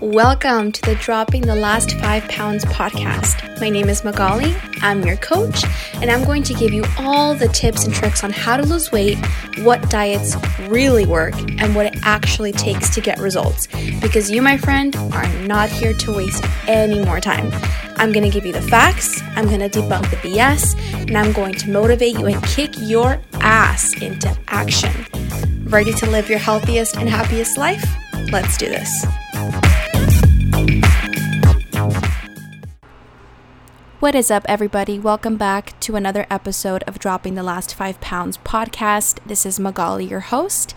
Welcome to the Dropping the Last Five Pounds podcast. My name is Magali, I'm your coach, and I'm going to give you all the tips and tricks on how to lose weight, what diets really work, and what it actually takes to get results. Because you, my friend, are not here to waste any more time. I'm going to give you the facts, I'm going to debunk the BS, and I'm going to motivate you and kick your ass into action. Ready to live your healthiest and happiest life? Let's do this. What is up, everybody? Welcome back to another episode of Dropping the Last Five Pounds podcast. This is Magali, your host.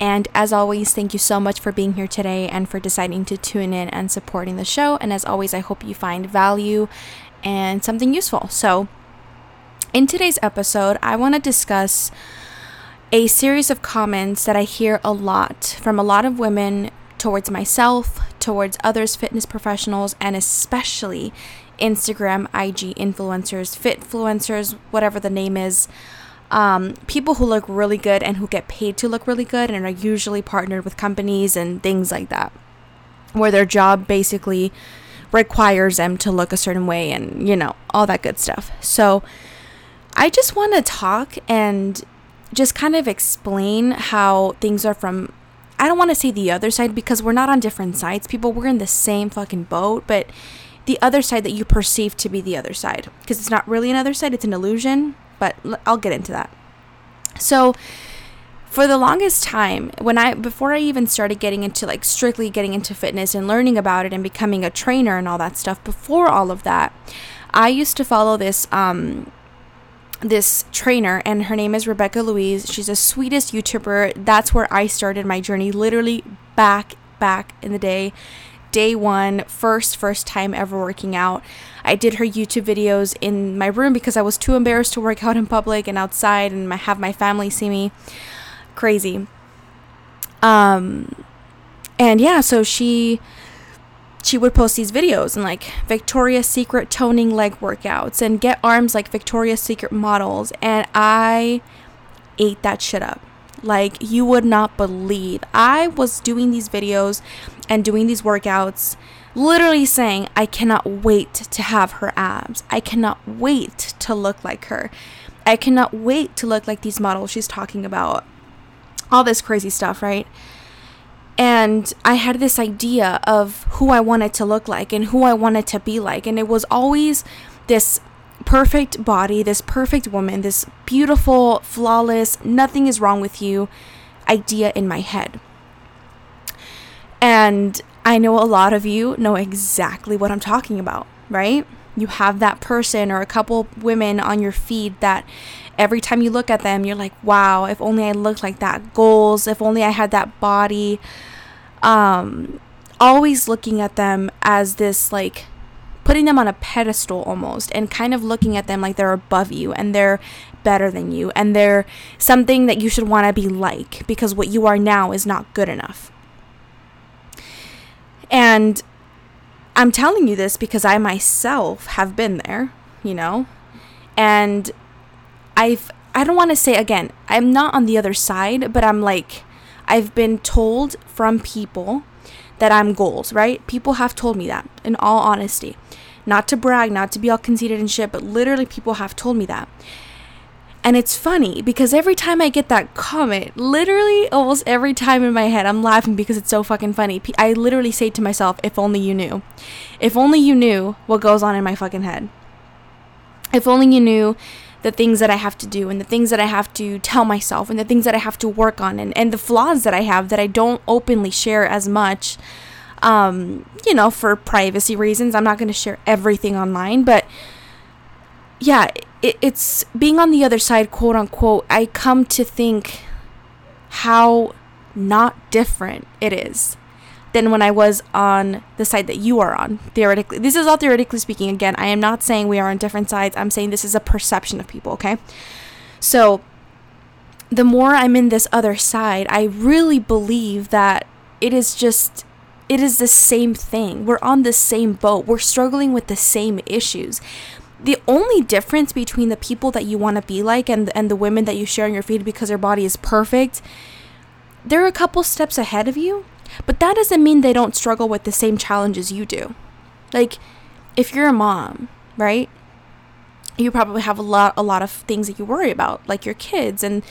And as always, thank you so much for being here today and for deciding to tune in and supporting the show. And as always, I hope you find value and something useful. So, in today's episode, I want to discuss a series of comments that I hear a lot from a lot of women towards myself, towards others fitness professionals, and especially Instagram, IG influencers, fitfluencers, whatever the name is. Um, people who look really good and who get paid to look really good and are usually partnered with companies and things like that, where their job basically requires them to look a certain way and, you know, all that good stuff. So, I just want to talk and just kind of explain how things are from I don't want to say the other side because we're not on different sides. People, we're in the same fucking boat, but the other side that you perceive to be the other side because it's not really another side, it's an illusion, but I'll get into that. So, for the longest time, when I before I even started getting into like strictly getting into fitness and learning about it and becoming a trainer and all that stuff, before all of that, I used to follow this um this trainer and her name is Rebecca Louise. She's the sweetest YouTuber. That's where I started my journey literally back back in the day day one, first, first time ever working out. I did her YouTube videos in my room because I was too embarrassed to work out in public and outside and have my family see me. Crazy. Um, and yeah, so she she would post these videos and like Victoria's Secret toning leg workouts and get arms like Victoria's Secret models and I ate that shit up. Like you would not believe. I was doing these videos and doing these workouts, literally saying, I cannot wait to have her abs. I cannot wait to look like her. I cannot wait to look like these models she's talking about. All this crazy stuff, right? And I had this idea of who I wanted to look like and who I wanted to be like. And it was always this perfect body, this perfect woman, this beautiful, flawless, nothing is wrong with you idea in my head. And I know a lot of you know exactly what I'm talking about, right? You have that person or a couple women on your feed that every time you look at them, you're like, wow, if only I looked like that. Goals, if only I had that body. Um, always looking at them as this, like, putting them on a pedestal almost and kind of looking at them like they're above you and they're better than you and they're something that you should want to be like because what you are now is not good enough. And I'm telling you this because I myself have been there, you know? And I've I don't want to say again, I'm not on the other side, but I'm like I've been told from people that I'm goals, right? People have told me that in all honesty. Not to brag, not to be all conceited and shit, but literally people have told me that. And it's funny because every time I get that comment, literally almost every time in my head, I'm laughing because it's so fucking funny. I literally say to myself, if only you knew. If only you knew what goes on in my fucking head. If only you knew the things that I have to do and the things that I have to tell myself and the things that I have to work on and, and the flaws that I have that I don't openly share as much. Um, you know, for privacy reasons. I'm not going to share everything online, but yeah, it, it's being on the other side, quote unquote. I come to think how not different it is than when I was on the side that you are on, theoretically. This is all theoretically speaking. Again, I am not saying we are on different sides. I'm saying this is a perception of people, okay? So, the more I'm in this other side, I really believe that it is just it is the same thing. We're on the same boat. We're struggling with the same issues the only difference between the people that you want to be like and and the women that you share on your feed because their body is perfect they're a couple steps ahead of you But that doesn't mean they don't struggle with the same challenges you do. Like, if you're a mom, right? You probably have a lot a lot of things that you worry about, like your kids and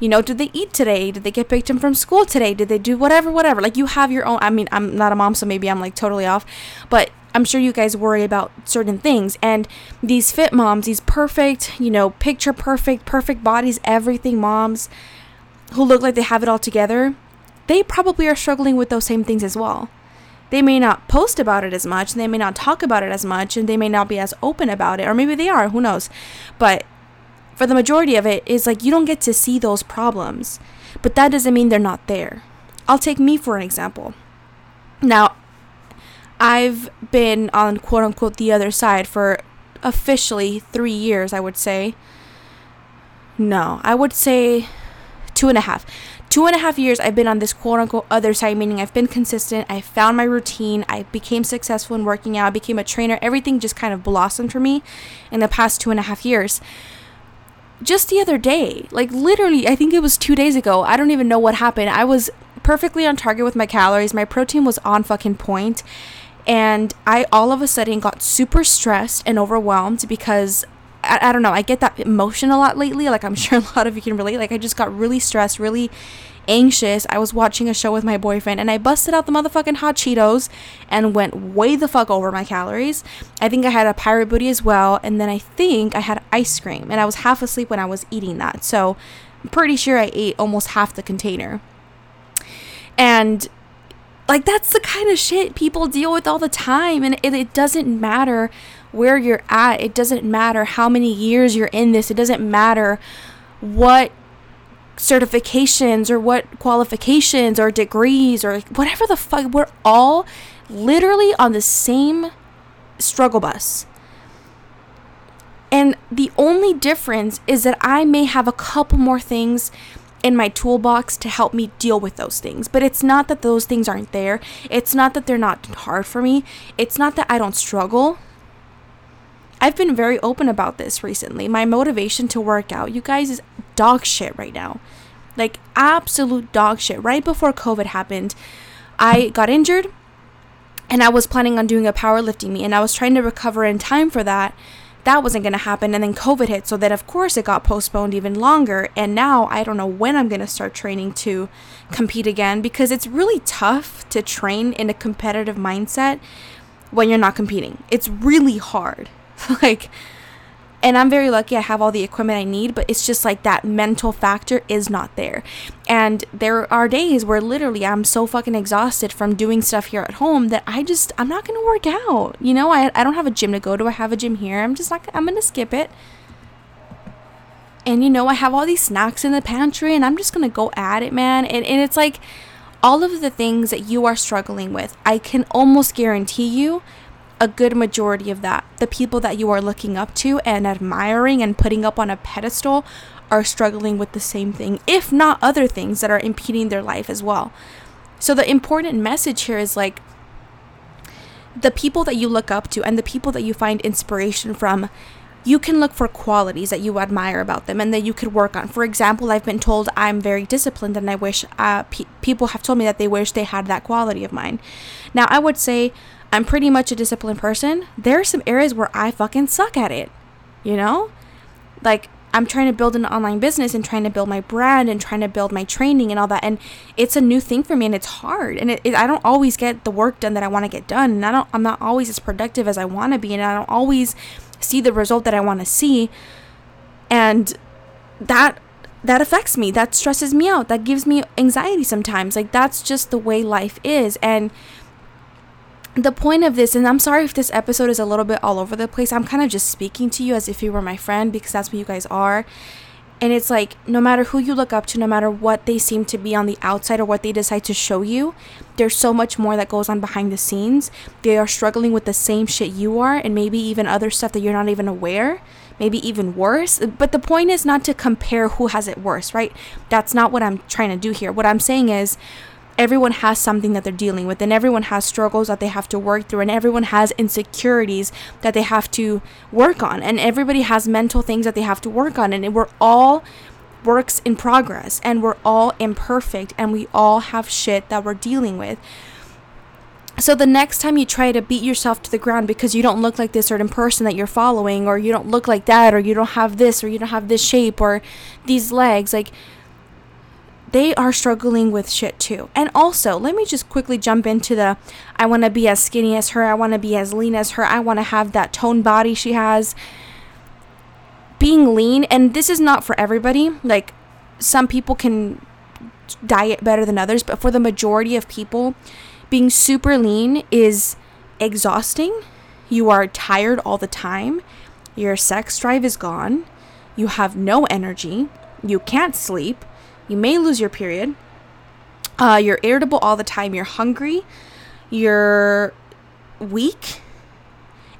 you know, did they eat today? Did they get picked up from school today? Did they do whatever, whatever? Like you have your own I mean, I'm not a mom, so maybe I'm like totally off. But I'm sure you guys worry about certain things. And these fit moms, these perfect, you know, picture perfect, perfect bodies, everything moms who look like they have it all together, they probably are struggling with those same things as well. They may not post about it as much, and they may not talk about it as much, and they may not be as open about it, or maybe they are, who knows. But for the majority of it, is like you don't get to see those problems, but that doesn't mean they're not there. I'll take me for an example. Now, I've been on quote unquote the other side for officially three years, I would say. No, I would say two and a half. Two and a half years I've been on this quote unquote other side, meaning I've been consistent. I found my routine. I became successful in working out. I became a trainer. Everything just kind of blossomed for me in the past two and a half years. Just the other day, like literally, I think it was two days ago. I don't even know what happened. I was perfectly on target with my calories. My protein was on fucking point and I all of a sudden got super stressed and overwhelmed because I, I don't know, I get that emotion a lot lately. Like I'm sure a lot of you can relate. Like I just got really stressed, really anxious. I was watching a show with my boyfriend and I busted out the motherfucking hot Cheetos and went way the fuck over my calories. I think I had a pirate booty as well. And then I think I had ice cream and I was half asleep when I was eating that. So I'm pretty sure I ate almost half the container. And like that's the kind of shit people deal with all the time and it, it doesn't matter where you're at. It doesn't matter how many years you're in this. It doesn't matter what certifications or what qualifications or degrees or whatever the fuck. We're all literally on the same struggle bus. And the only difference is that I may have a couple more things in my toolbox to help me deal with those things. But it's not that those things aren't there. It's not that they're not hard for me. It's not that I don't struggle. I've been very open about this recently. My motivation to work out, you guys, is dog shit right now. Like absolute dog shit. Right before COVID happened, I got injured and I was planning on doing a powerlifting meet and I was trying to recover in time for that. That wasn't going to happen and then COVID hit, so then of course it got postponed even longer and now I don't know when I'm going to start training to compete again because it's really tough to train in a competitive mindset when you're not competing. It's really hard. like and I'm very lucky I have all the equipment I need, but it's just like that mental factor is not there. And there are days where literally I'm so fucking exhausted from doing stuff here at home that I just I'm not to work out. You know, I I don't have a gym to go to. I have a gym here. I'm just not I'm to skip it. And you know, I have all these snacks in the pantry and I'm just to go at it, man. And and it's like all of the things that you are struggling with, I can almost guarantee you a good majority of that, the people that you are looking up to and admiring and putting up on a pedestal, are struggling with the same thing, if not other things that are impeding their life as well. So, the important message here is like the people that you look up to and the people that you find inspiration from. You can look for qualities that you admire about them and that you could work on. For example, I've been told I'm very disciplined, and I wish uh, pe- people have told me that they wish they had that quality of mine. Now, I would say I'm pretty much a disciplined person. There are some areas where I fucking suck at it. You know? Like I'm trying to build an online business and trying to build my brand and trying to build my training and all that and it's a new thing for me and it's hard and it, it, I don't always get the work done that I want to get done and I don't I'm not always as productive as I want to be and I don't always see the result that I want to see and that that affects me that stresses me out that gives me anxiety sometimes like that's just the way life is and the point of this, and I'm sorry if this episode is a little bit all over the place, I'm kind of just speaking to you as if you were my friend because that's what you guys are. And it's like, no matter who you look up to, no matter what they seem to be on the outside or what they decide to show you, there's so much more that goes on behind the scenes. They are struggling with the same shit you are, and maybe even other stuff that you're not even aware, maybe even worse. But the point is not to compare who has it worse, right? That's not what I'm trying to do here. What I'm saying is, everyone has something that they're dealing with and everyone has struggles that they have to work through and everyone has insecurities that they have to work on and everybody has mental things that they have to work on and we're all works in progress and we're all imperfect and we all have shit that we're dealing with. So the next time you try to beat yourself to the ground because you don't look like this certain person that you're following or you don't look like that or you don't have this or you don't have this shape or these legs like they are struggling with shit too. And also, let me just quickly jump into the I want to be as skinny as her, I want to be as lean as her, I want to have that toned body she has. Being lean, and this is not for everybody, like some people can diet better than others, but for the majority of people, being super lean is exhausting. You are tired all the time. Your sex drive is gone. You have no energy. You can't sleep you may lose your period. Uh, you're irritable all the time. You're hungry. You're weak.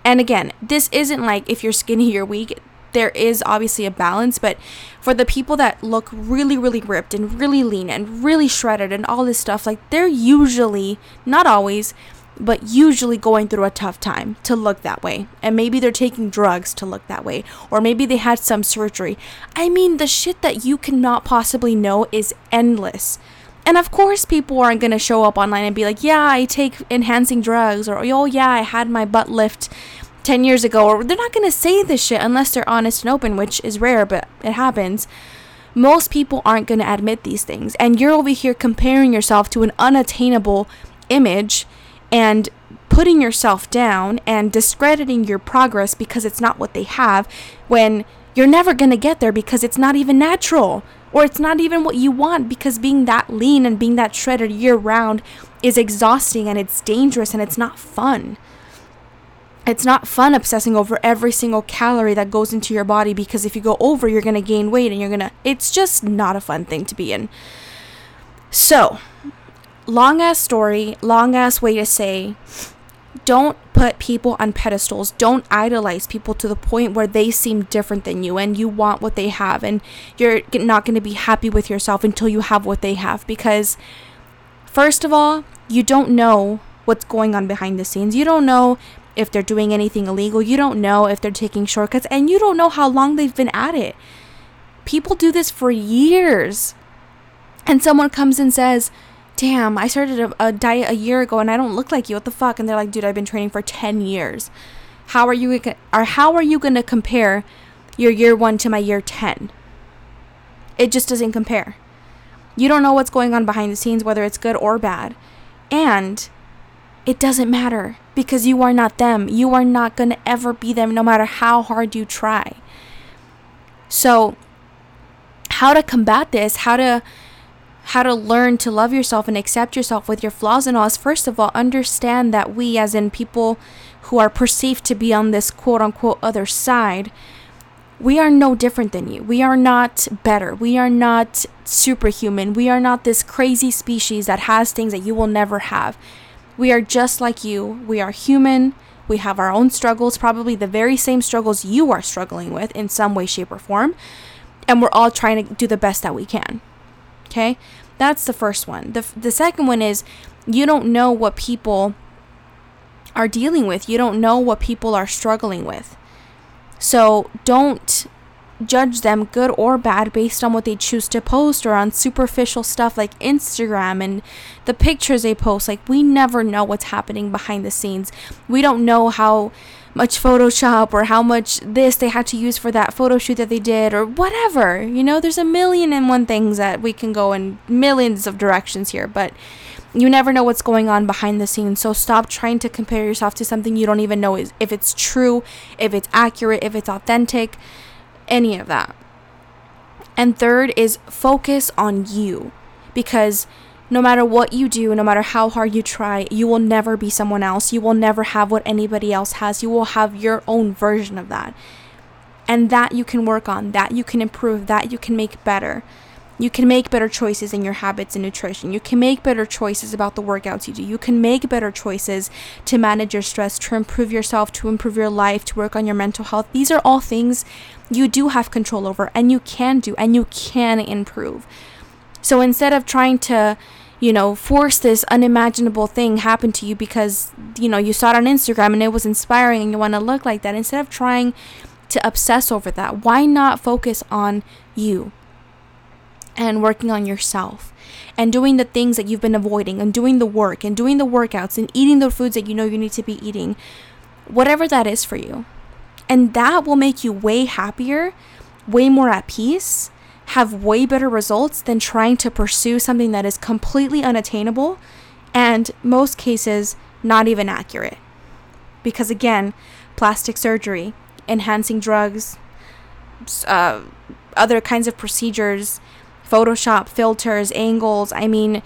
And again, this isn't like if you're skinny, you're weak. There is obviously a balance, but for the people that look really, really ripped and really lean and really shredded and all this stuff, like they're usually, not always, but usually going through a tough time to look that way. And maybe they're taking drugs to look that way, or maybe they had some surgery. I mean, the shit that you cannot possibly know is endless. And of course, people aren't going to show up online and be like, yeah, I take enhancing drugs, or oh, yeah, I had my butt lift 10 years ago. Or they're not going to say this shit unless they're honest and open, which is rare, but it happens. Most people aren't going to admit these things. And you're over here comparing yourself to an unattainable image and putting yourself down and discrediting your progress because it's not what they have when you're never going to get there because it's not even natural or it's not even what you want because being that lean and being that shredded year round is exhausting and it's dangerous and it's not fun. It's not fun obsessing over every single calorie that goes into your body because if you go over, you're going to gain weight and you're going to. It's just not a fun thing to be in. So, long ass story, long ass way to say don't put people on pedestals. Don't idolize people to the point where they seem different than you and you want what they have and you're not going to be happy with yourself until you have what they have because first of all, you don't know what's going on behind the scenes. You don't know if they're doing anything illegal. You don't know if they're taking shortcuts and you don't know how long they've been at it. People do this for years. And someone comes and says, damn, I started a, a, diet a year ago and I don't look like you. What the fuck? And they're like, dude, I've been training for 10 years. How are you or how are you going to compare your year 1 to my year 10? It just doesn't compare. You don't know what's going on behind the scenes whether it's good or bad. And it doesn't matter because you are not them. You are not going to ever be them no matter how hard you try. So, how to combat this, how to how to learn to love yourself and accept yourself with your flaws and all is first of all understand that we as in people who are perceived to be on this quote unquote other side we are no different than you. We are not better. We are not superhuman. We are not this crazy species that has things that you will never have. We are just like you. We are human. We have our own struggles, probably the very same struggles you are struggling with in some way, shape, or form. And we're all trying to do the best that we can. Okay? That's the first one. The, the second one is you don't know what people are dealing with, you don't know what people are struggling with. So don't judge them good or bad based on what they choose to post or on superficial stuff like Instagram and the pictures they post. Like, we never know what's happening behind the scenes. We don't know how much Photoshop or how much this they had to use for that photo shoot that they did or whatever. You know, there's a million and one things that we can go in millions of directions here, but you never know what's going on behind the scenes. So stop trying to compare yourself to something you don't even know is if it's true, if it's accurate, if it's authentic, any of that. And third is focus on you because no matter what you do, no matter how hard you try, you will never be someone else. You will never have what anybody else has. You will have your own version of that. And that you can work on, that you can improve, that you can make better. You can make better choices in your habits and nutrition. You can make better choices about the workouts you do. You can make better choices to manage your stress, to improve yourself, to improve your life, to work on your mental health. These are all things you do have control over and you can do and you can improve. So instead of trying to you know, force this unimaginable thing happen to you because, you know, you saw it on Instagram and it was inspiring and you want to look like that. Instead of trying to obsess over that, why not focus on you? and working on yourself and doing the things that you've been avoiding and doing the work and doing the workouts and eating the foods that you know you need to be eating, whatever that is for you. And that will make you way happier, way more at peace, have way better results than trying to pursue something that is completely unattainable and most cases not even accurate. Because again, plastic surgery, enhancing drugs, uh, other kinds of procedures, Photoshop, filters, angles. I mean,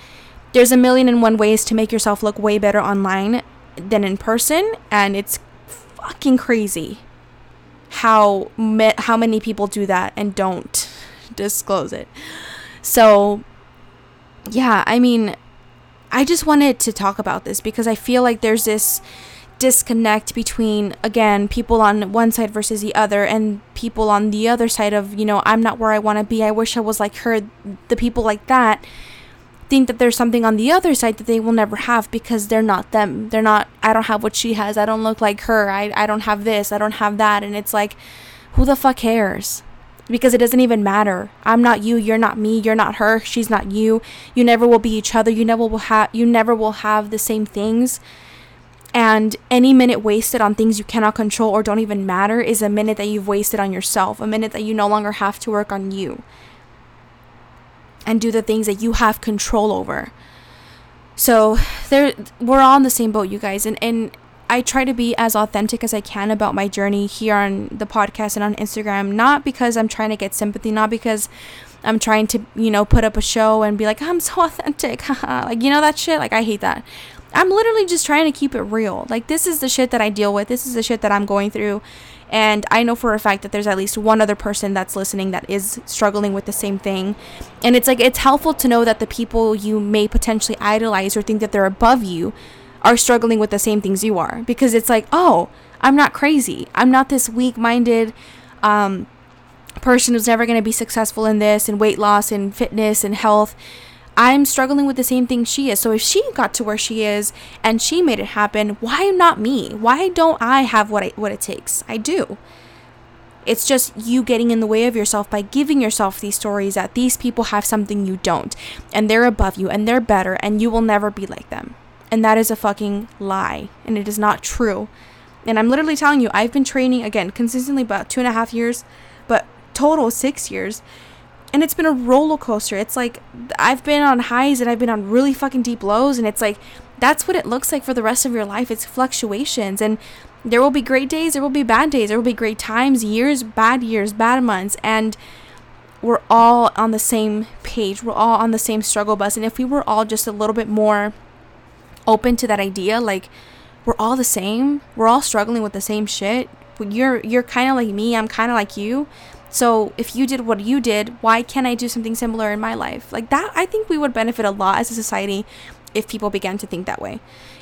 there's a million and one ways to make yourself look way better online than in person, and it's fucking crazy how me- how many people do that and don't disclose it. So, yeah, I mean, I just wanted to talk about this because I feel like there's this disconnect between again people on one side versus the other and people on the other side of you know i'm not where i want to be. I wish i was like her. The people like that think that there's something on the other side that they will never have because they're not them. They're not i don't have what she has. I don't look like her. I, I don't have this. I don't have that. And it's like who the fuck cares because it doesn't even matter. I'm not you, you're not me, you're not her, she's not you. You never will be each other. You never will have you never will have the same things. And any minute wasted on things you cannot control or don't even matter is a minute that you've wasted on yourself, a minute that you no longer have to work on you and do the things that you have control over. So there we're all in the same boat, you guys. And and I try to be as authentic as I can about my journey here on the podcast and on Instagram, not because I'm trying to get sympathy, not because I'm trying to, you know, put up a show and be like, I'm so authentic. like, you know, that shit. Like, I hate that. I'm literally just trying to keep it real. Like, this is the shit that I deal with. This is the shit that I'm going through. And I know for a fact that there's at least one other person that's listening that is struggling with the same thing. And it's like, it's helpful to know that the people you may potentially idolize or think that they're above you are struggling with the same things you are. Because it's like, oh, I'm not crazy. I'm not this weak minded um, person who's never going to be successful in this and weight loss and fitness and health. I'm struggling with the same thing she is. So if she got to where she is and she made it happen, why not me? Why don't I have what I, what it takes? I do. It's just you getting in the way of yourself by giving yourself these stories that these people have something you don't and they're above you and they're better and you will never be like them. And that is a fucking lie and it is not true. And I'm literally telling you, I've been training again consistently about two and a half years, but total six years and it's been a roller coaster. It's like I've been on highs and I've been on really fucking deep lows and it's like that's what it looks like for the rest of your life. It's fluctuations and there will be great days, there will be bad days, there will be great times, years, bad years, bad months and we're all on the same page. We're all on the same struggle bus and if we were all just a little bit more open to that idea like we're all the same, we're all struggling with the same shit. You're you're kind of like me, I'm kind of like you so if you did what you did, why can't I do something similar in my life? Like that, I think we would benefit a lot as a society if people began to think that way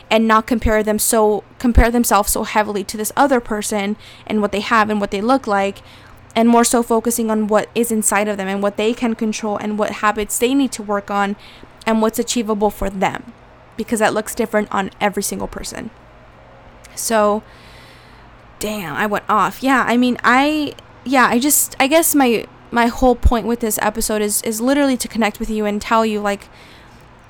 and not compare them so compare themselves so heavily to this other person and what they have and what they look like and more so focusing on what is inside of them and what they can control and what habits they need to work on and what's achievable for them because that looks different on every single person. So damn, I went off. Yeah, I mean, I yeah, I just I guess my my whole point with this episode is is literally to connect with you and tell you like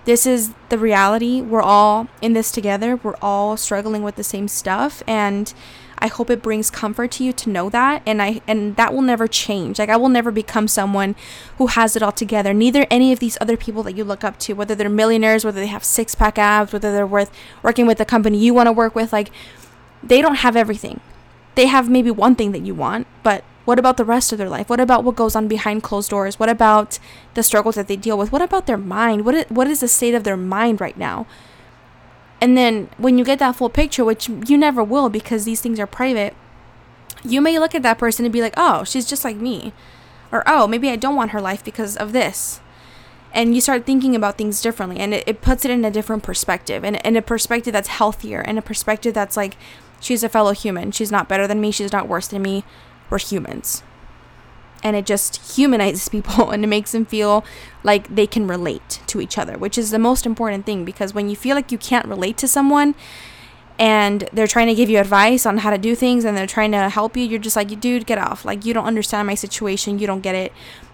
this is the reality. We're all in this together. We're all struggling with the same stuff and I hope it brings comfort to you to know that and I and that will never change. Like I will never become someone who has it all together. Neither any of these other people that you look up to, whether they're millionaires, whether they have six-pack abs, whether they're worth working with the company you want to work with, like they don't have everything. They have maybe one thing that you want, but what about the rest of their life? What about what goes on behind closed doors? What about the struggles that they deal with? What about their mind? What is, what is the state of their mind right now? And then when you get that full picture, which you never will because these things are private, you may look at that person and be like, oh, she's just like me. Or, oh, maybe I don't want her life because of this. And you start thinking about things differently and it, it puts it in a different perspective and, and a perspective that's healthier and a perspective that's like, she's a fellow human. She's not better than me. She's not worse than me we're humans. And it just humanizes people and it makes them feel like they can relate to each other, which is the most important thing because when you feel like you can't relate to someone and they're trying to give you advice on how to do things and they're trying to help you, you're just like, dude, get off. Like, you don't understand my situation. You don't get it.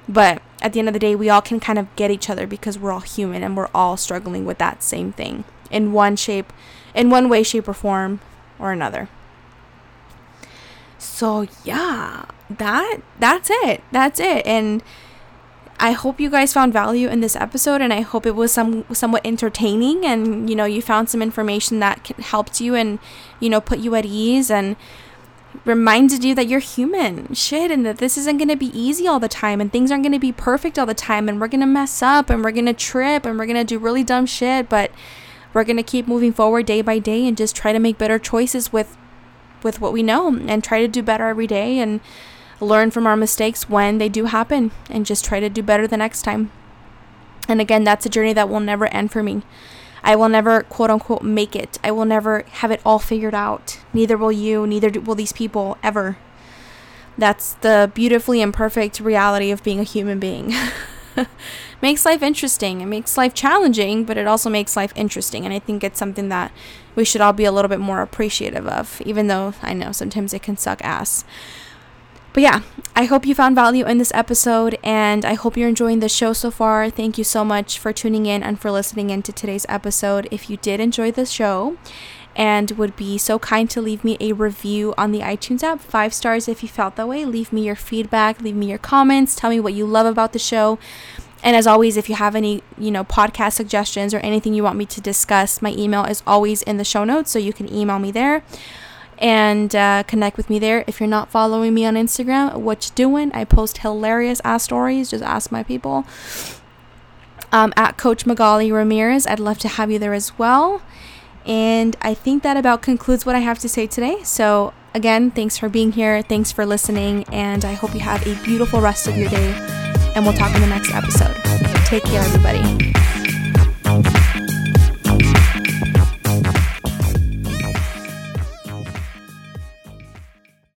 But at the end of the day, we all can kind of get each other because we're all human and we're all struggling with that same thing in one shape, in one way, shape, or form or another. So yeah, that that's it. That's it. And I hope you guys found value in this episode and I hope it was some somewhat entertaining and you know you found some information that helped you and you know put you at ease and reminded you that you're human shit and that this isn't going to be easy all the time and things aren't going to be perfect all the time and we're going to mess up and we're going to trip and we're going to do really dumb shit but we're going to keep moving forward day by day and just try to make better choices with with what we know and try to do better every day and learn from our mistakes when they do happen and just try to do better the next time. And again, that's a journey that will never end for me. I will never, quote unquote, make it. I will never have it all figured out. Neither will you, neither will these people ever. That's the beautifully imperfect reality of being a human being. makes life interesting. It makes life challenging, but it also makes life interesting. And I think it's something that we should all be a little bit more appreciative of, even though I know sometimes it can suck ass. But yeah, I hope you found value in this episode and I hope you're enjoying the show so far. Thank you so much for tuning in and for listening into today's episode. If you did enjoy the show, and would be so kind to leave me a review on the iTunes app. Five stars if you felt that way. Leave me your feedback, leave me your comments, tell me what you love about the show. And as always, if you have any, you know, podcast suggestions or anything you want me to discuss, my email is always in the show notes, so you can email me there and uh, connect with me there. If you're not following me on Instagram, what you doing? I post hilarious ass stories. Just ask my people. Um, at Coach Magali Ramirez, I'd love to have you there as well. And I think that about concludes what I have to say today. So again, thanks for being here. Thanks for listening, and I hope you have a beautiful rest of your day. And we'll talk in the next episode. Take care, everybody.